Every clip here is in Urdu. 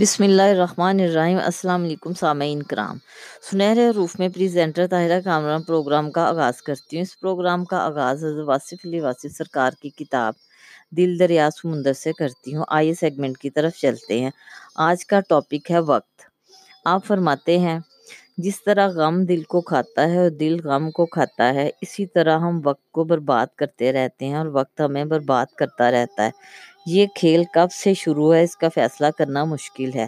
بسم اللہ الرحمن الرحیم، السلام علیکم سامعین کرام۔ سنہرے روف میں پریزنٹر طاہرہ کامران پروگرام کا آغاز کرتی ہوں۔ اس پروگرام کا آغاز حضرت واصف علی واصف سرکار کی کتاب دل دریا سمندر سے کرتی ہوں۔ آئیے سیگمنٹ کی طرف چلتے ہیں۔ آج کا ٹاپک ہے وقت۔ آپ فرماتے ہیں، جس طرح غم دل کو کھاتا ہے اور دل غم کو کھاتا ہے، اسی طرح ہم وقت کو برباد کرتے رہتے ہیں اور وقت ہمیں برباد کرتا رہتا ہے۔ یہ کھیل کب سے شروع ہے؟ اس کا فیصلہ کرنا مشکل ہے۔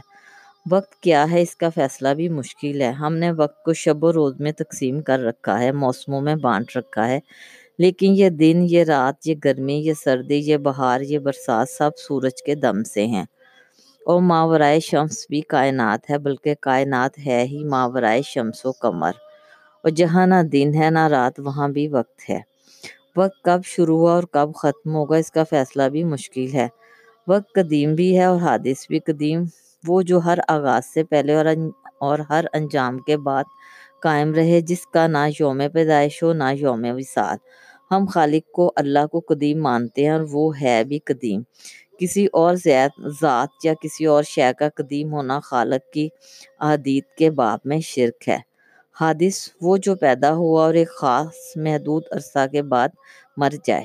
وقت کیا ہے؟ اس کا فیصلہ بھی مشکل ہے۔ ہم نے وقت کو شب و روز میں تقسیم کر رکھا ہے، موسموں میں بانٹ رکھا ہے۔ لیکن یہ دن، یہ رات، یہ گرمی، یہ سردی، یہ بہار، یہ برسات سب سورج کے دم سے ہیں۔ اور ماورائے شمس بھی کائنات ہے، بلکہ کائنات ہے ہی ماورائے شمس و کمر اور جہاں نہ دن ہے، نہ رات، وہاں بھی وقت ہے۔ وقت کب شروع ہوا اور کب ختم ہوگا، اس کا فیصلہ بھی مشکل ہے۔ وقت قدیم بھی ہے اور حادث بھی قدیم۔ وہ جو ہر آغاز سے پہلے اور اور ہر انجام کے بعد قائم رہے، جس کا نہ یوم پیدائش ہو، نہ یوم وصال۔ ہم خالق کو، اللہ کو قدیم مانتے ہیں اور وہ ہے بھی قدیم۔ کسی اور ذات یا کسی اور شے کا قدیم ہونا خالق کی احادیت کے باب میں شرک ہے۔ حادث، وہ جو پیدا ہوا اور ایک خاص محدود عرصہ کے بعد مر جائے۔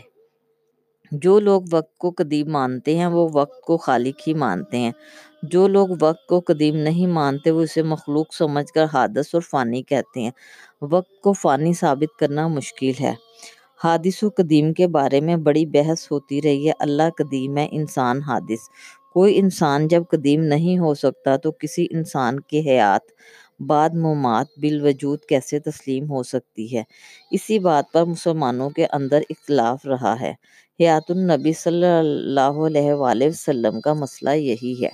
جو لوگ وقت کو قدیم مانتے ہیں، وہ وقت کو خالق ہی مانتے ہیں۔ جو لوگ وقت کو قدیم نہیں مانتے، وہ اسے مخلوق سمجھ کر حادث اور فانی کہتے ہیں۔ وقت کو فانی ثابت کرنا مشکل ہے۔ حادث و قدیم کے بارے میں بڑی بحث ہوتی رہی ہے۔ اللہ قدیم ہے، انسان حادث۔ کوئی انسان جب قدیم نہیں ہو سکتا، تو کسی انسان کے حیات بعد ممات بالوجود کیسے تسلیم ہو سکتی ہے؟ اسی بات پر مسلمانوں کے اندر اختلاف رہا ہے۔ حیات النبی صلی اللہ علیہ وآلہ وسلم کا مسئلہ یہی ہے۔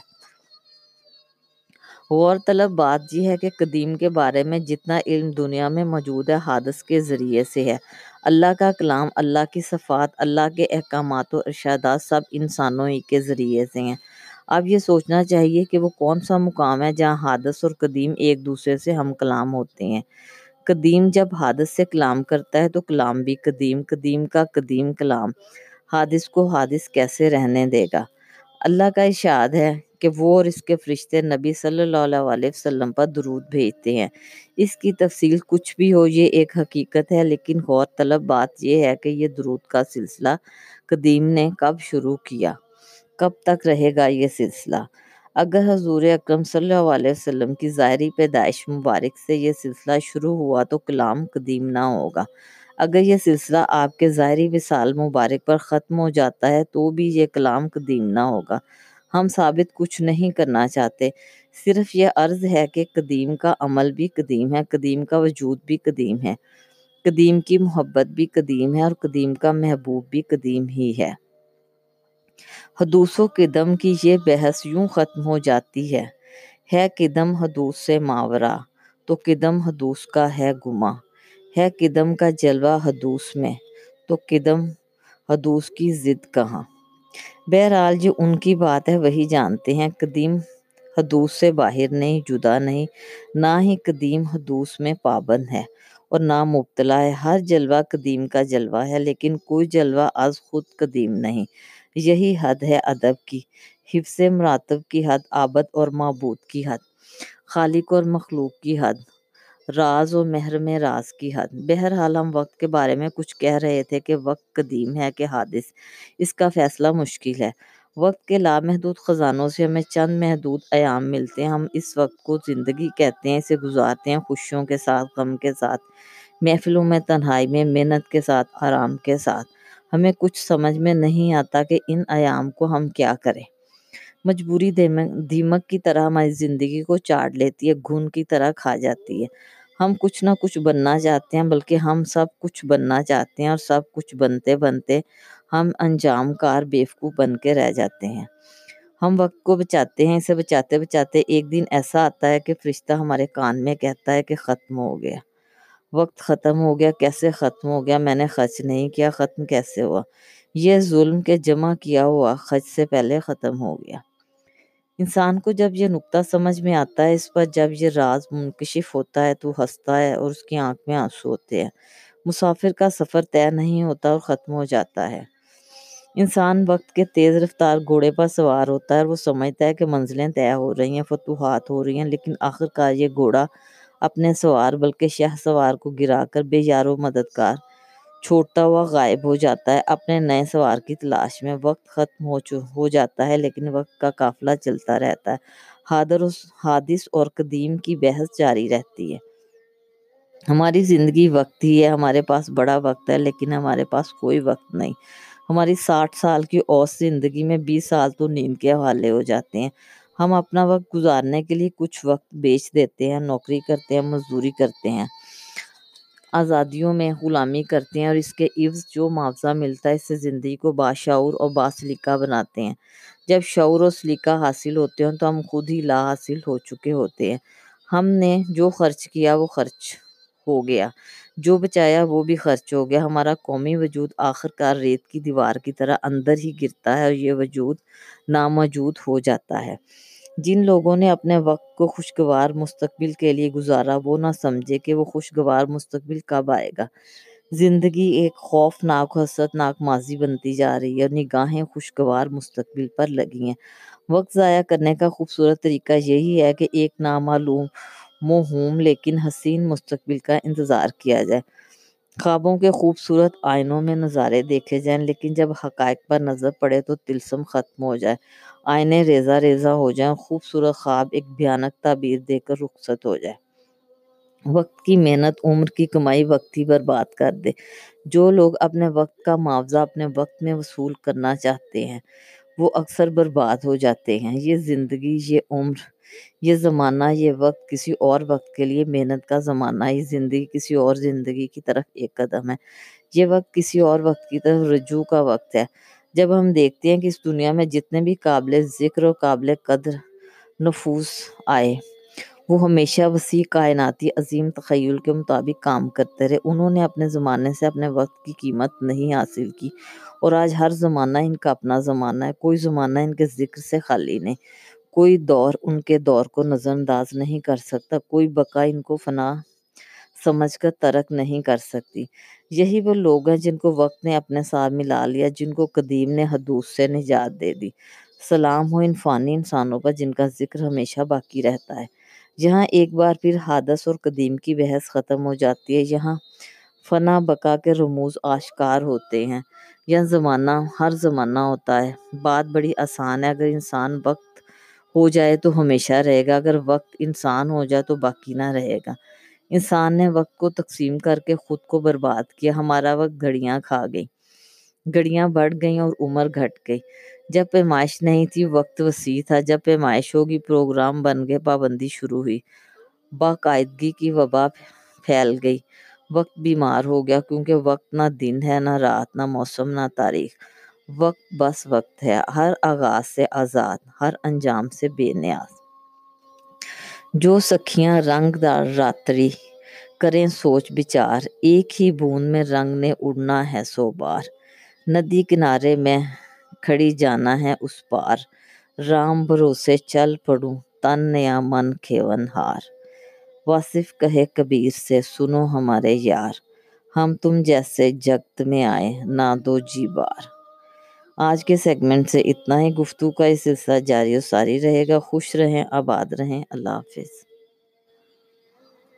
غور طلب بات یہ ہے کہ قدیم کے بارے میں جتنا علم دنیا میں موجود ہے، حادث کے ذریعے سے ہے۔ اللہ کا کلام، اللہ کی صفات، اللہ کے احکامات و ارشادات سب انسانوں ہی کے ذریعے سے ہیں۔ اب یہ سوچنا چاہیے کہ وہ کون سا مقام ہے جہاں حادث اور قدیم ایک دوسرے سے ہم کلام ہوتے ہیں۔ قدیم جب حادث سے کلام کرتا ہے تو کلام بھی قدیم قدیم کا قدیم کلام۔ حادث کو حادث کیسے رہنے دے گا؟ اللہ کا اشاد ہے کہ وہ اور اس کے فرشتے نبی صلی اللہ علیہ وسلم پر درود بھیجتے ہیں۔ اس کی تفصیل کچھ بھی ہو، یہ ایک حقیقت ہے، لیکن غور طلب بات یہ ہے کہ یہ درود کا سلسلہ قدیم نے کب شروع کیا؟ کب تک رہے گا یہ سلسلہ؟ اگر حضور اکرم صلی اللہ علیہ وسلم کی ظاہری پیدائش مبارک سے یہ سلسلہ شروع ہوا تو کلام قدیم نہ ہوگا۔ اگر یہ سلسلہ آپ کے ظاہری وصال مبارک پر ختم ہو جاتا ہے تو بھی یہ کلام قدیم نہ ہوگا۔ ہم ثابت کچھ نہیں کرنا چاہتے۔ صرف یہ عرض ہے کہ قدیم کا عمل بھی قدیم ہے، قدیم کا وجود بھی قدیم ہے۔ قدیم کی محبت بھی قدیم ہے اور قدیم کا محبوب بھی قدیم ہی ہے۔ حدوث و قدم کی یہ بحث یوں ختم ہو جاتی ہے۔ ہے قدم حدوث سے ماورا، تو قدم حدوث کا ہے گما ہے قدم کا جلوہ حدوث میں، تو قدم حدوث کی ضد کہاں۔ بہرحال جو ان کی بات ہے وہی جانتے ہیں۔ قدیم حدوث سے باہر نہیں، جدا نہیں، نہ ہی قدیم حدوث میں پابند ہے اور نہ مبتلا ہے۔ ہر جلوہ قدیم کا جلوہ ہے، لیکن کوئی جلوہ از خود قدیم نہیں۔ یہی حد ہے ادب کی، حفظ مراتب کی حد، عابد اور معبود کی حد، خالق اور مخلوق کی حد، راز و محرم راز کی حد۔ بہرحال ہم وقت کے بارے میں کچھ کہہ رہے تھے کہ وقت قدیم ہے کہ حادث، اس کا فیصلہ مشکل ہے۔ وقت کے لامحدود خزانوں سے ہمیں چند محدود ایام ملتے ہیں۔ ہم اس وقت کو زندگی کہتے ہیں، اسے گزارتے ہیں خوشیوں کے ساتھ، غم کے ساتھ، محفلوں میں تنہائی میں، محنت کے ساتھ، آرام کے ساتھ۔ ہمیں کچھ سمجھ میں نہیں آتا کہ ان ایام کو ہم کیا کریں۔ مجبوری دیمک کی طرح ہماری زندگی کو چاٹ لیتی ہے، گھن کی طرح کھا جاتی ہے۔ ہم کچھ نہ کچھ بننا چاہتے ہیں، بلکہ ہم سب کچھ بننا چاہتے ہیں اور سب کچھ بنتے بنتے ہم انجام کار بیوقوف بن کے رہ جاتے ہیں۔ ہم وقت کو بچاتے ہیں، اسے بچاتے بچاتے ایک دن ایسا آتا ہے کہ فرشتہ ہمارے کان میں کہتا ہے کہ ختم ہو گیا۔ وقت ختم ہو گیا، کیسے ختم ہو گیا؟ میں نے خرچ نہیں کیا، ختم کیسے ہوا؟ یہ ظلم کے جمع کیا ہوا، خرچ سے پہلے ختم ہو گیا۔ انسان کو جب یہ نقطہ سمجھ میں آتا ہے، اس پر جب یہ راز منکشف ہوتا ہے تو ہنستا ہے اور اس کی آنکھ میں آنسو ہوتے ہیں۔ مسافر کا سفر طے نہیں ہوتا اور ختم ہو جاتا ہے۔ انسان وقت کے تیز رفتار گھوڑے پر سوار ہوتا ہے اور وہ سمجھتا ہے کہ منزلیں طے ہو رہی ہیں، فتوحات ہو رہی ہیں، لیکن آخرکار یہ گھوڑا اپنے سوار، بلکہ شہ سوار کو گرا کر بے یار و مددگار چھوڑتا ہوا غائب ہو جاتا ہے۔ اپنے نئے سوار کی تلاش میں وقت ختم ہو ہو جاتا ہے، لیکن وقت کا قافلہ چلتا رہتا ہے۔ حادر حادث اور قدیم کی بحث جاری رہتی ہے۔ ہماری زندگی وقت ہی ہے، ہمارے پاس بڑا وقت ہے، لیکن ہمارے پاس کوئی وقت نہیں۔ ہماری ساٹھ سال کی اوس زندگی میں بیس سال تو نیند کے حوالے ہو جاتے ہیں۔ ہم اپنا وقت گزارنے کے لیے کچھ وقت بیچ دیتے ہیں، نوکری کرتے ہیں، مزدوری کرتے ہیں، آزادیوں میں غلامی کرتے ہیں اور اس کے عوض جو معاوضہ ملتا ہے، اس سے زندگی کو باشعور اور باسلیقہ بناتے ہیں۔ جب شعور و سلیقہ حاصل ہوتے ہیں تو ہم خود ہی لا حاصل ہو چکے ہوتے ہیں۔ ہم نے جو خرچ کیا وہ خرچ ہو گیا۔ جو بچایا وہ بھی خرچ ہو گیا۔ ہمارا قومی وجود آخرکار ریت کی دیوار کی طرح اندر ہی گرتا ہے اور یہ وجود ناموجود ہو جاتا ہے۔ جن لوگوں نے اپنے وقت کو خوشگوار مستقبل کے لیے گزارا، وہ نہ سمجھے کہ وہ خوشگوار مستقبل کب آئے گا۔ زندگی ایک خوفناک حسرتناک ماضی بنتی جا رہی ہے اور نگاہیں خوشگوار مستقبل پر لگی ہیں۔ وقت ضائع کرنے کا خوبصورت طریقہ یہی ہے کہ ایک نامعلوم موہوم، لیکن حسین مستقبل کا انتظار کیا جائے۔ خوابوں کے خوبصورت آئینوں میں نظارے دیکھے جائیں، لیکن جب حقائق پر نظر پڑے تو تلسم ختم ہو جائے۔ آئینے ریزہ ریزہ ہو جائیں، خوبصورت خواب ایک بھیانک تعبیر دے کر رخصت ہو جائے۔ وقت کی محنت عمر کی کمائی وقت ہی برباد کر دے۔ جو لوگ اپنے وقت کا معاوضہ اپنے وقت میں وصول کرنا چاہتے ہیں، وہ اکثر برباد ہو جاتے ہیں۔ یہ زندگی، یہ عمر یہ زمانہ، یہ وقت کسی اور وقت کے لیے محنت کا زمانہ یہ زندگی کسی اور زندگی کی طرف ایک قدم ہے۔ یہ وقت کسی اور وقت کی طرف رجوع کا وقت ہے۔ جب ہم دیکھتے ہیں کہ اس دنیا میں جتنے بھی قابل ذکر اور قابل قدر نفوس آئے، وہ ہمیشہ وسیع کائناتی عظیم تخیل کے مطابق کام کرتے رہے۔ انہوں نے اپنے زمانے سے اپنے وقت کی قیمت نہیں حاصل کی اور آج ہر زمانہ ان کا اپنا زمانہ ہے، کوئی زمانہ ان کے ذکر سے خالی نہیں۔ کوئی دور ان کے دور کو نظر انداز نہیں کر سکتا، کوئی بقا ان کو فنا سمجھ کر ترک نہیں کر سکتی۔ یہی وہ لوگ ہیں جن کو وقت نے اپنے ساتھ ملا لیا، جن کو قدیم نے حدود سے نجات دے دی۔ سلام ہو ان فانی انسانوں پر جن کا ذکر ہمیشہ باقی رہتا ہے۔ جہاں ایک بار پھر حادث اور قدیم کی بحث ختم ہو جاتی ہے۔ یہاں فنا بقا کے رموز آشکار ہوتے ہیں۔ یہ زمانہ، ہر زمانہ ہوتا ہے۔ بات بڑی آسان ہے۔ اگر انسان وقت ہو جائے تو ہمیشہ رہے گا، اگر وقت انسان ہو جائے تو باقی نہ رہے گا۔ انسان نے وقت کو تقسیم کر کے خود کو برباد کیا، ہمارا وقت گھڑیاں کھا گئی۔ گھڑیاں بڑھ گئیں اور عمر گھٹ گئی۔ جب پیمائش نہیں تھی، وقت وسیع تھا۔ جب پیمائش ہوگی، پروگرام بن گئے پابندی شروع ہوئی۔ باقاعدگی کی وبا پھیل گئی۔ وقت بیمار ہو گیا، کیونکہ وقت نہ دن ہے، نہ رات، نہ موسم، نہ تاریخ۔ وقت بس وقت ہے۔ ہر آغاز سے آزاد، ہر انجام سے بے نیاز۔ جو سکھیاں رنگ دار راتری کریں سوچ بچار، ایک ہی بوند میں رنگ نے اڑنا ہے سو بار۔ ندی کنارے میں کھڑی جانا ہے اس پار۔ رام بھروسے چل پڑوں، تن نیا من کھیون ہار۔ واصف کہے کبیر سے، سنو ہمارے یار۔ ہم تم جیسے جگت میں آئے، نہ دو جی بار۔ آج کے سیگمنٹ سے اتنا ہی گفتگو کا یہ سلسلہ جاری و ساری رہے گا۔ خوش رہیں، آباد رہیں۔ اللہ حافظ۔